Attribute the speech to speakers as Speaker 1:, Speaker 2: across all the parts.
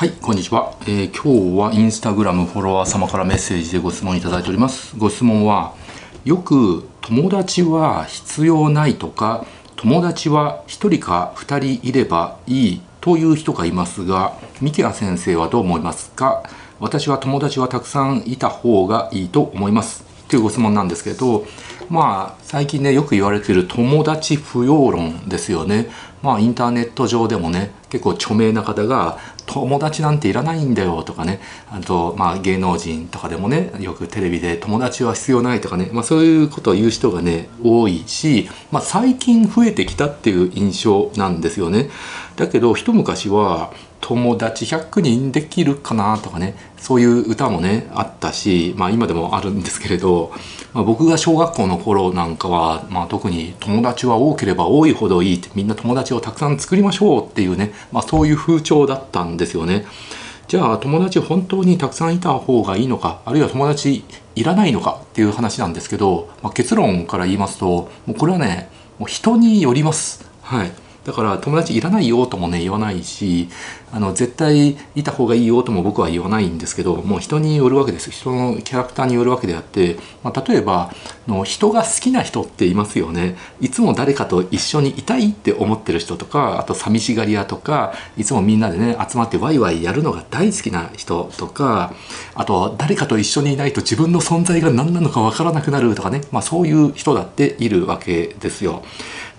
Speaker 1: はいこんにちは、えー、今日はインスタグラムフォロワー様からメッセージでご質問いただいております。ご質問はよく友達は必要ないとか友達は1人か2人いればいいという人がいますが三木谷先生はどう思いますか？私は友達はたくさんいた方がいいと思います。というご質問なんですけどまあ最近ねよく言われている友達不要論ですよね。まあインターネット上でもね結構著名な方が友達なんていらないんだよとかねあとまあ芸能人とかでもねよくテレビで友達は必要ないとかね、まあ、そういうことを言う人がね多いし、まあ、最近増えてきたっていう印象なんですよね。だけど一昔は友達100人できるかなとかねそういう歌もねあったし、まあ、今でもあるんですけれど、まあ、僕が小学校の頃なんかは、まあ、特に友達は多ければ多いほどいいってみんな友達をたくさん作りましょうっていうね、まあ、そういう風潮だったんですよね。じゃあ友達本当にたくさんいた方がいいのかあるいは友達いらないのかっていう話なんですけど、まあ、結論から言いますともうこれはねもう人によります。はいだから友達いらないよともね言わないしあの絶対いた方がいいよとも僕は言わないんですけどもう人によるわけです人のキャラクターによるわけであって、まあ、例えばの人が好きな人っていますよねいつも誰かと一緒にいたいって思ってる人とかあと寂しがり屋とかいつもみんなでね集まってワイワイやるのが大好きな人とかあと誰かと一緒にいないと自分の存在が何なのか分からなくなるとかね、まあ、そういう人だっているわけですよ。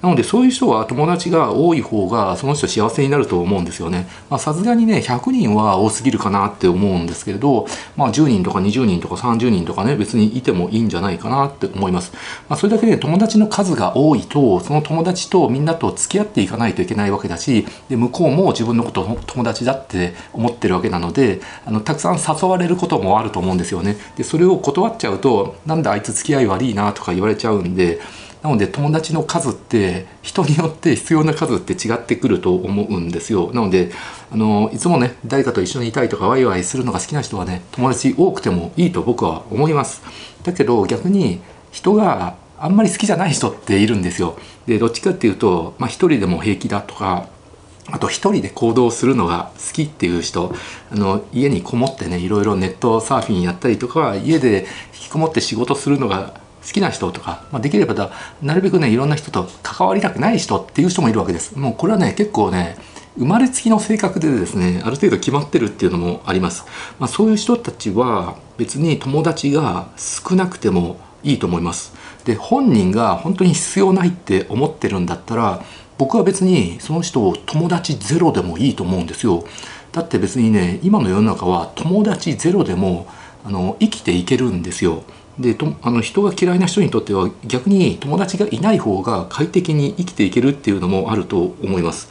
Speaker 1: なのでそういう人は友達が多い方がその人幸せになると思うんですよね。さすがにね100人は多すぎるかなって思うんですけれど、まあ、10人とか20人とか30人とかね別にいてもいいんじゃないかなって思います。まあ、それだけで、ね、友達の数が多いとその友達とみんなと付き合っていかないといけないわけだしで向こうも自分のことを友達だって思ってるわけなのであのたくさん誘われることもあると思うんですよね。でそれを断っちゃうとなんであいつ付き合い悪いなとか言われちゃうんでなので友達の数って人によって必要な数って違ってくると思うんですよ。なのであのいつもね誰かと一緒にいたいとかワイワイするのが好きな人はね友達多くてもいいと僕は思います。だけど逆に人があんまり好きじゃない人っているんですよ。でどっちかっていうと、まあ、一人でも平気だとかあと一人で行動するのが好きっていう人あの家にこもってねいろいろネットサーフィンやったりとか家で引きこもって仕事するのが好きな人とか、まあ、できればだなるべくねいろんな人と関わりたくない人っていう人もいるわけです。もうこれはね結構ね生まれつきの性格でですねある程度決まってるっていうのもあります、まあ、そういう人たちは別に友達が少なくてもいいと思います。で本人が本当に必要ないって思ってるんだったら僕は別にその人を友達ゼロでもいいと思うんですよ。だって別にね今の世の中は友達ゼロでもあの生きていけるんですよ。でとあの人が嫌いな人にとっては逆に友達がいない方が快適に生きていけるっていうのもあると思います。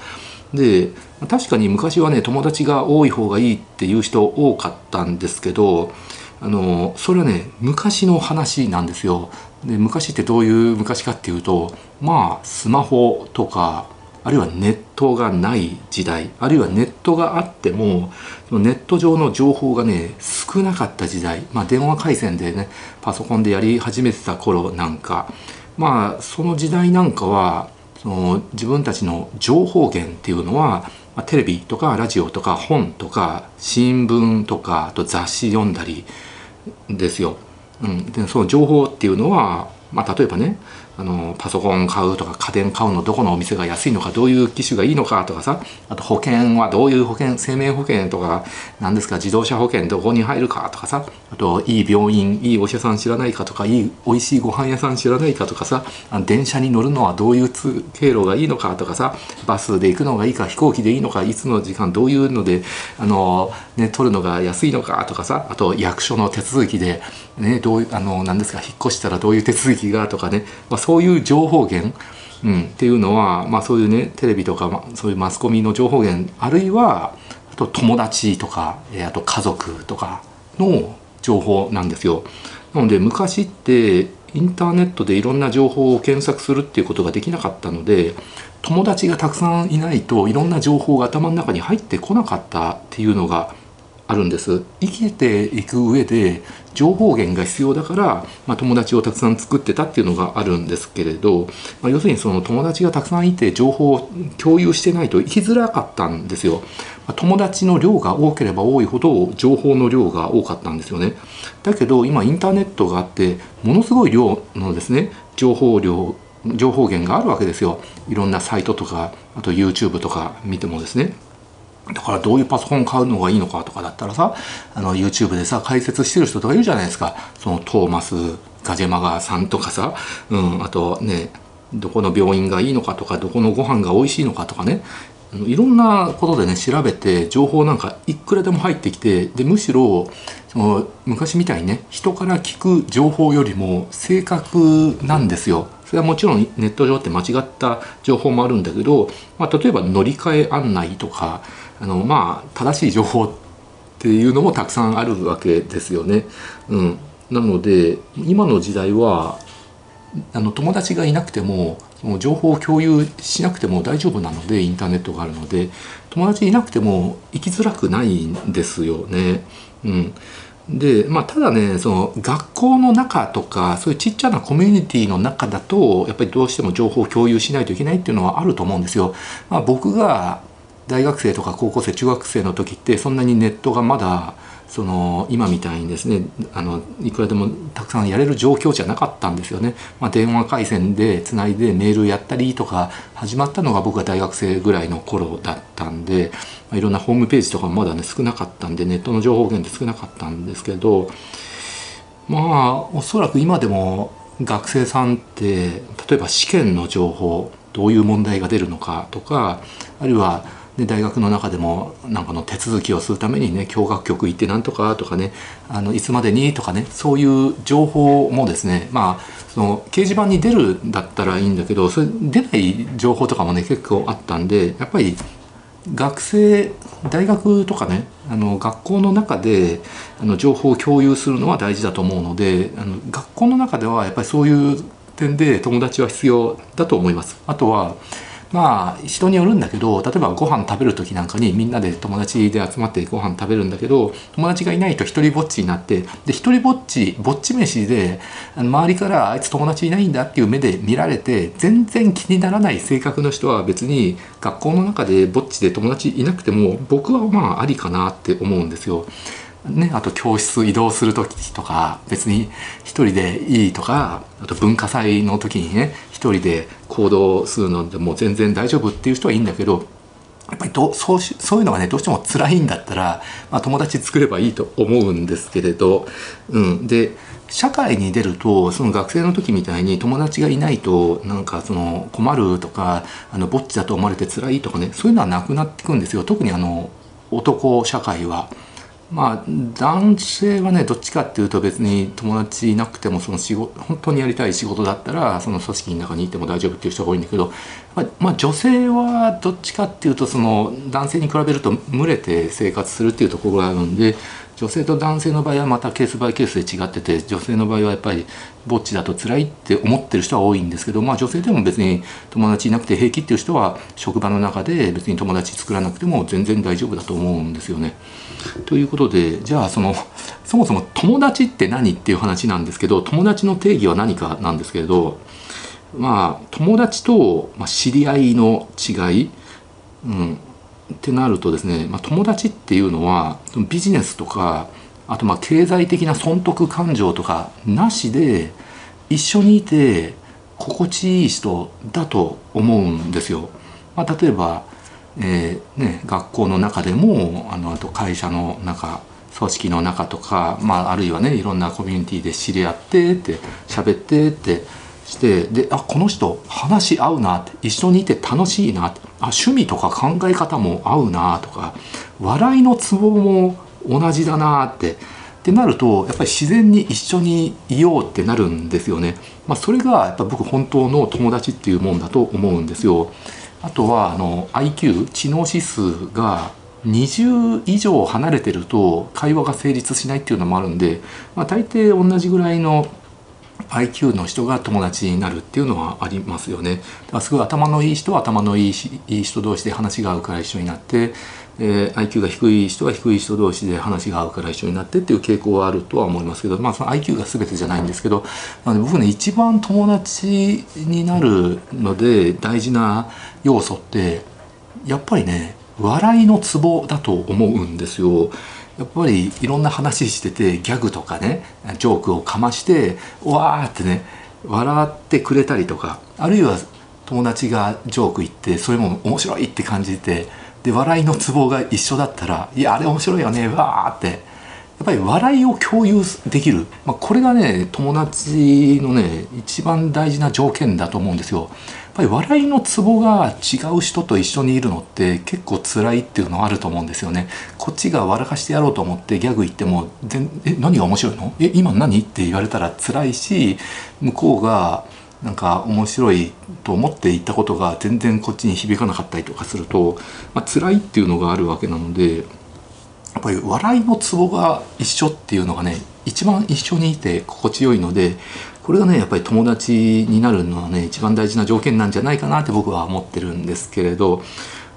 Speaker 1: で確かに昔はね友達が多い方がいいっていう人多かったんですけどあのそれはね昔の話なんですよ。で昔ってどういう昔かっていうとまあスマホとかあるいはネットがない時代あるいはネットがあってもネット上の情報がね少なかった時代、まあ、電話回線でねパソコンでやり始めてた頃なんかまあその時代なんかはその自分たちの情報源っていうのは、まあ、テレビとかラジオとか本とか新聞とかあと雑誌読んだりですよ。うん、でその情報っていうのは、まあ、例えばねあのパソコン買うとか家電買うのどこのお店が安いのかどういう機種がいいのかとかさあと保険はどういう保険生命保険とか何ですか自動車保険どこに入るかとかさあといい病院いいお医者さん知らないかとかいい美味しいご飯屋さん知らないかとかさ電車に乗るのはどういう経路がいいのかとかさバスで行くのがいいか飛行機でいいのかいつの時間どういうのであの、ね、取るのが安いのかとかさあと役所の手続きで、ね、どういうあの何ですか引っ越したらどういう手続きがとかね、まあ、そういう情報源、うん、っていうのは、まあ、そういうねテレビとか、そういうマスコミの情報源あるいはあと友達とか、えあと家族とかの情報なんですよ。なので昔ってインターネットでいろんな情報を検索するっていうことができなかったので友達がたくさんいないといろんな情報が頭の中に入ってこなかったっていうのがあるんです生きていく上で情報源が必要だから、まあ、友達をたくさん作ってたっていうのがあるんですけれど、まあ、要するにその友達がたくさんいて情報を共有してないと生きづらかったんですよ。まあ、友達の量が多ければ多いほど情報の量が多かったんですよね。だけど今インターネットがあってものすごい量のですね情報量情報源があるわけですよ。いろんなサイトとかあと YouTube とか見てもですね。だからどういうパソコン買うのがいいのかとかだったらさあの YouTube でさ解説してる人とかいるじゃないですか。そのトーマス・ガジェマガさんとかさ、うん、あとねどこの病院がいいのかとかどこのご飯が美味しいのかとかね。いろんなことでね調べて情報なんかいくらでも入ってきてでむしろその昔みたいにね人から聞く情報よりも正確なんですよ。それはもちろんネット上って間違った情報もあるんだけど、まあ、例えば乗り換え案内とかあのまあ正しい情報っていうのもたくさんあるわけですよね。うん、なので今の時代はあの友達がいなくてもその情報を共有しなくても大丈夫なのでインターネットがあるので友達いなくても生きづらくないんですよね。うん、でまあ、ただねその学校の中とかそういうちっちゃなコミュニティの中だとやっぱりどうしても情報を共有しないといけないっていうのはあると思うんですよ。まあ、僕が大学生とか高校生中学生の時ってそんなにネットがまだその今みたいにですねあのいくらでもたくさんやれる状況じゃなかったんですよね。まあ、電話回線でつないでメールやったりとか始まったのが僕が大学生ぐらいの頃だったんで、まあ、いろんなホームページとかもまだね少なかったんでネットの情報源って少なかったんですけどまあおそらく今でも学生さんって例えば試験の情報どういう問題が出るのかとかあるいはで大学の中でもなんかの手続きをするためにね教学局行ってなんとかとかねあのいつまでにとかねそういう情報もですねまあその掲示板に出るだったらいいんだけどそれ出ない情報とかもね結構あったんでやっぱり学生大学とかねあの学校の中であの情報を共有するのは大事だと思うのであの学校の中ではやっぱりそういう点で友達は必要だと思います。あとはまあ人によるんだけど例えばご飯食べる時なんかにみんなで友達で集まってご飯食べるんだけど友達がいないと一人ぼっちになってで一人ぼっちぼっち飯で周りからあいつ友達いないんだっていう目で見られて全然気にならない性格の人は別に学校の中でぼっちで友達いなくても僕はまあありかなって思うんですよ。ね、あと教室移動する時とか別に一人でいいとかあと文化祭の時にね一人で行動するのでも全然大丈夫っていう人はいいんだけどやっぱりどそうそういうのがねどうしても辛いんだったら、まあ、友達作ればいいと思うんですけれど、うん、で社会に出るとその学生の時みたいに友達がいないとなんかその困るとかあのぼっちだと思われて辛いとかねそういうのはなくなってくんですよ特にあの男社会は。まあ男性はねどっちかっていうと別に友達いなくてもその仕事本当にやりたい仕事だったらその組織の中にいても大丈夫っていう人が多いんだけど、まあ、ま、女性はどっちかっていうとその男性に比べると群れて生活するっていうところがあるんで女性と男性の場合はまたケースバイケースで違ってて女性の場合はやっぱりぼっちだと辛いって思ってる人は多いんですけど、まあ、女性でも別に友達いなくて平気っていう人は職場の中で別に友達作らなくても全然大丈夫だと思うんですよね。ということでじゃあそのそもそも友達って何っていう話なんですけど友達の定義は何かなんですけれどまあ友達と知り合いの違い、うん、ってなるとですね、まあ、友達っていうのはビジネスとかあとまあ経済的な損得感情とかなしで一緒にいて心地いい人だと思うんですよ。まあ、例えば、えーね、学校の中でもあのあと会社の中組織の中とか、まあ、あるいはねいろんなコミュニティで知り合ってって喋ってってしてであこの人話し合うなって一緒にいて楽しいなってあ趣味とか考え方も合うなとか笑いのツボも同じだなってってなるとやっぱり自然に一緒にいようってなるんですよね。まあ、それがやっぱ僕本当の友達っていうもんだと思うんですよ。あとはあの IQ 知能指数が20以上離れてると会話が成立しないっていうのもあるんで、まあ、大抵同じぐらいの IQ の人が友達になるっていうのはありますよね。だからすごい頭のいい人は頭のいいいい人同士で話が合うから一緒になってえー、IQ が低い人は低い人同士で話が合うから一緒になってっていう傾向はあるとは思いますけど、まあ、その IQ が全てじゃないんですけどなので僕ね一番友達になるので大事な要素ってやっぱりね笑いのツボだと思うんですよ。やっぱりいろんな話しててギャグとかねジョークをかましてわーってね笑ってくれたりとかあるいは友達がジョーク言ってそれも面白いって感じてで笑いのツボが一緒だったら「いやあれ面白いよねわー」ってやっぱり笑いを共有できる、まあ、これがね友達のね一番大事な条件だと思うんですよ。やっぱり笑いのツボが違う人と一緒にいるのって結構辛いっていうのはあると思うんですよね。こっちが笑かしてやろうと思ってギャグ言っても「え何が面白いの？え今何?」って言われたら辛いし向こうがなんか面白いと思っていたことが全然こっちに響かなかったりとかすると、まあ辛いっていうのがあるわけなのでやっぱり笑いのツボが一緒っていうのがね一番一緒にいて心地よいのでこれがねやっぱり友達になるのはね一番大事な条件なんじゃないかなって僕は思ってるんですけれど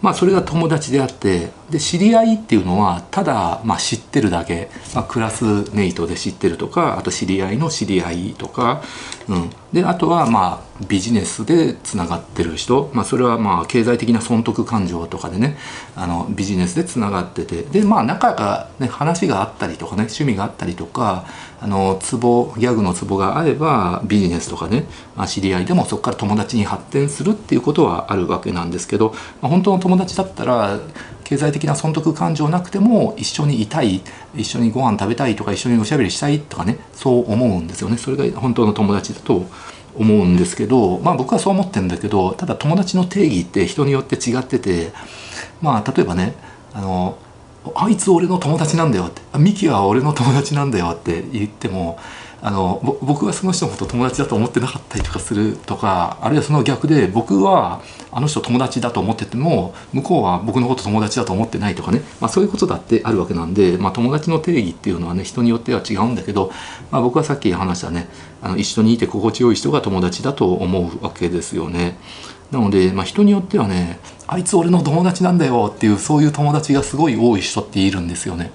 Speaker 1: まあそれが友達であってで知り合いっていうのはただまあ知ってるだけ、まあ、クラスメイトで知ってるとかあと知り合いの知り合いとか、うん、であとはまあビジネスでつながってる人、まあ、それはまあ経済的な損得感情とかでねあのビジネスでつながっててでまあ仲が、ね、話があったりとかね趣味があったりとかあのツボギャグのツボがあればビジネスとかね、まあ、知り合いでもそこから友達に発展するっていうことはあるわけなんですけど、まあ、本当の友達だったら経済的な損得感情なくても一緒にいたい一緒にご飯食べたいとか一緒におしゃべりしたいとかねそう思うんですよね。それが本当の友達だと。思うんですけどまあ僕はそう思ってるんだけどただ友達の定義って人によって違っててまあ例えばねあのあいつ俺の友達なんだよってミキは俺の友達なんだよって言ってもあの僕はその人のこと友達だと思ってなかったりとかするとかあるいはその逆で僕はあの人友達だと思ってても向こうは僕のこと友達だと思ってないとかね、まあ、そういうことだってあるわけなんで、まあ、友達の定義っていうのはね人によっては違うんだけど、まあ、僕はさっき話したねあの一緒にいて心地よい人が友達だと思うわけですよね。なので、まあ、人によってはねあいつ俺の友達なんだよっていうそういう友達がすごい多い人っているんですよね。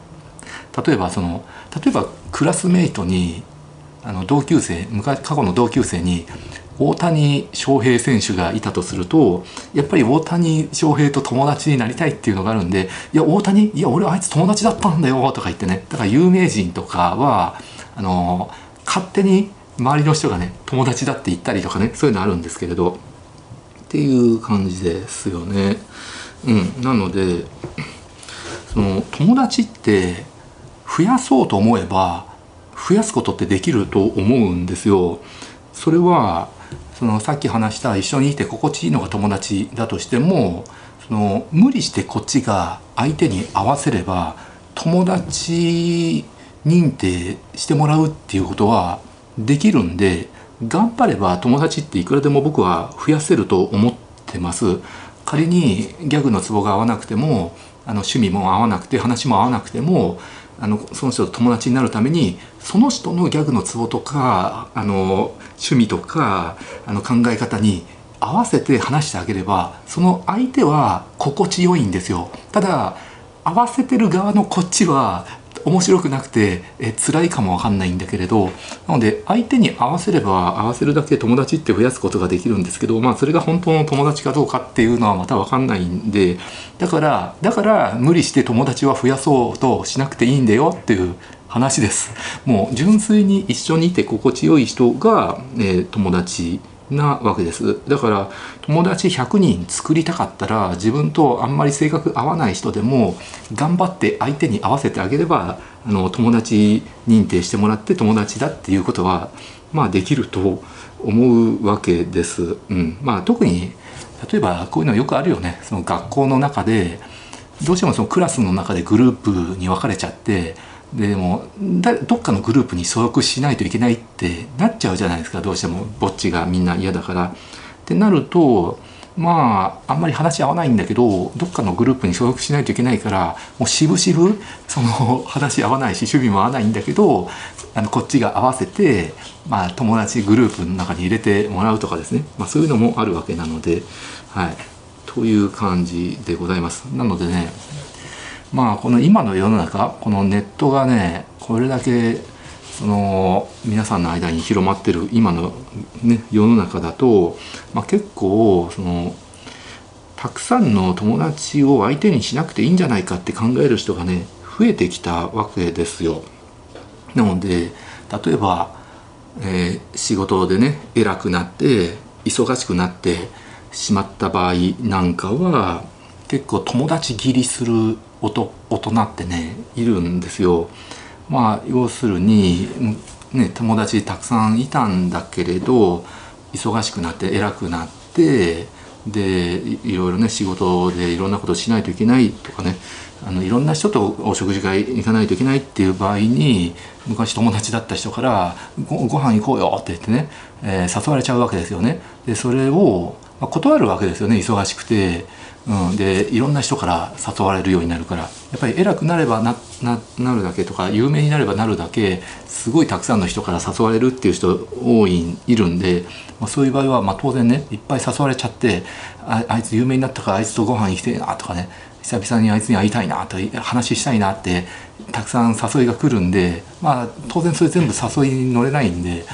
Speaker 1: 例えばその例えばクラスメイトにあの同級生昔過去の同級生に大谷翔平選手がいたとするとやっぱり大谷翔平と友達になりたいっていうのがあるんで「いや大谷いや俺あいつ友達だったんだよ」とか言ってねだから有名人とかはあの勝手に周りの人がね友達だって言ったりとかねそういうのあるんですけれどっていう感じですよね。うん、なのでその友達って増やそうと思えば増やすことってできると思うんですよ。それはそのさっき話した一緒にいて心地いいのが友達だとしてもその無理してこっちが相手に合わせれば友達認定してもらうっていうことはできるんで頑張れば友達っていくらでも僕は増やせると思ってます。仮にギャグのツボが合わなくてもあの趣味も合わなくて話も合わなくてもあのその人と友達になるためにその人のギャグのツボとかあの趣味とかあの考え方に合わせて話してあげればその相手は心地よいんですよ。ただ合わせてる側のこっちは面白くなくてえ辛いかもわかんないんだけれどなので相手に合わせれば合わせるだけ友達って増やすことができるんですけどまあそれが本当の友達かどうかっていうのはまたわかんないんでだからだから無理して友達は増やそうとしなくていいんだよっていう話です。もう純粋に一緒にいて心地よい人が、えー、友達。なわけです。だから友達100人作りたかったら自分とあんまり性格合わない人でも頑張って相手に合わせてあげればあの友達認定してもらって友達だっていうことはまあできると思うわけです。うん、まあ特に例えばこういうのよくあるよね。その学校の中でどうしてもそのクラスの中でグループに分かれちゃってでもどっかのグループに所属しないといけないってなっちゃうじゃないですかどうしてもぼっちがみんな嫌だから。ってなるとまああんまり話合わないんだけどどっかのグループに所属しないといけないからもう渋々その話合わないし趣味も合わないんだけどあのこっちが合わせて、まあ、友達グループの中に入れてもらうとかですね、まあ、そういうのもあるわけなので、はい、という感じでございます。なのでねまあこの今の世の中このネットがねこれだけその皆さんの間に広まってる今の、ね、世の中だと、まあ、結構そのたくさんの友達を相手にしなくていいんじゃないかって考える人がね増えてきたわけですよ。なので例えば、えー、仕事でね偉くなって忙しくなってしまった場合なんかは結構友達切りする大人ってねいるんですよ。まあ要するに、ね、友達たくさんいたんだけれど忙しくなって偉くなってでいろいろね仕事でいろんなことしないといけないとかねあのいろんな人とお食事会行かないといけないっていう場合に昔友達だった人からご「ご飯行こうよ」って言ってね、えー、誘われちゃうわけですよね。でそれを断るわけですよね忙しくてうん、でいろんな人から誘われるようになるからやっぱり偉くなればなるだけとか有名になればなるだけすごいたくさんの人から誘われるっていう人多いいるんで、まあ、そういう場合は、まあ、当然ねいっぱい誘われちゃってああいつ有名になったからあいつとご飯行きてえなとかね久々にあいつに会いたいなと話したいなってたくさん誘いが来るんでまあ当然それ全部誘いに乗れないんで。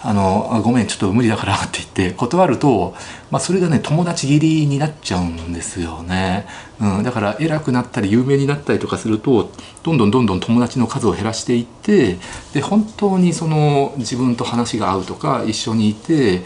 Speaker 1: あのあごめんちょっと無理だからって言って断ると、まあ、それがね友達切りになっちゃうんですよね、うん、だから偉くなったり有名になったりとかするとどんどんどんどん友達の数を減らしていってで本当にその自分と話が合うとか一緒にいて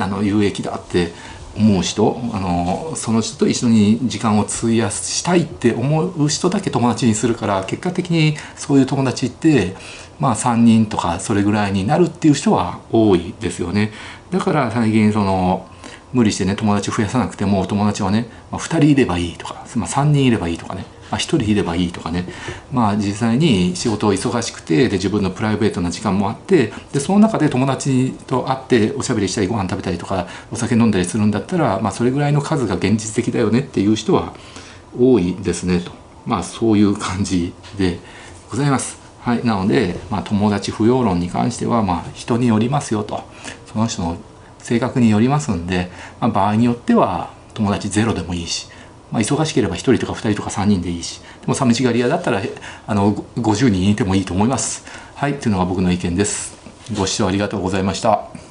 Speaker 1: あの有益だって思う人あのその人と一緒に時間を費やしたいって思う人だけ友達にするから結果的にそういう友達ってまあ3人とかそれぐらいになるっていう人は多いですよね。だから最近その無理してね友達増やさなくても友達はね、まあ、2人いればいいとか、まあ、3人いればいいとかね、あ、1人いればいいとかね。まあ実際に仕事を忙しくてで自分のプライベートな時間もあってでその中で友達と会っておしゃべりしたりご飯食べたりとかお酒飲んだりするんだったら、まあ、それぐらいの数が現実的だよねっていう人は多いですねと。まあそういう感じでございます。はい、なので、まあ、友達不要論に関しては、まあ、人によりますよと。その人の性格によりますんで、まあ、場合によっては友達ゼロでもいいし、まあ、忙しければ1人とか2人とか3人でいいしでも寂しがり屋だったらあの50人いてもいいと思います。はいというのが僕の意見です。ご視聴ありがとうございました。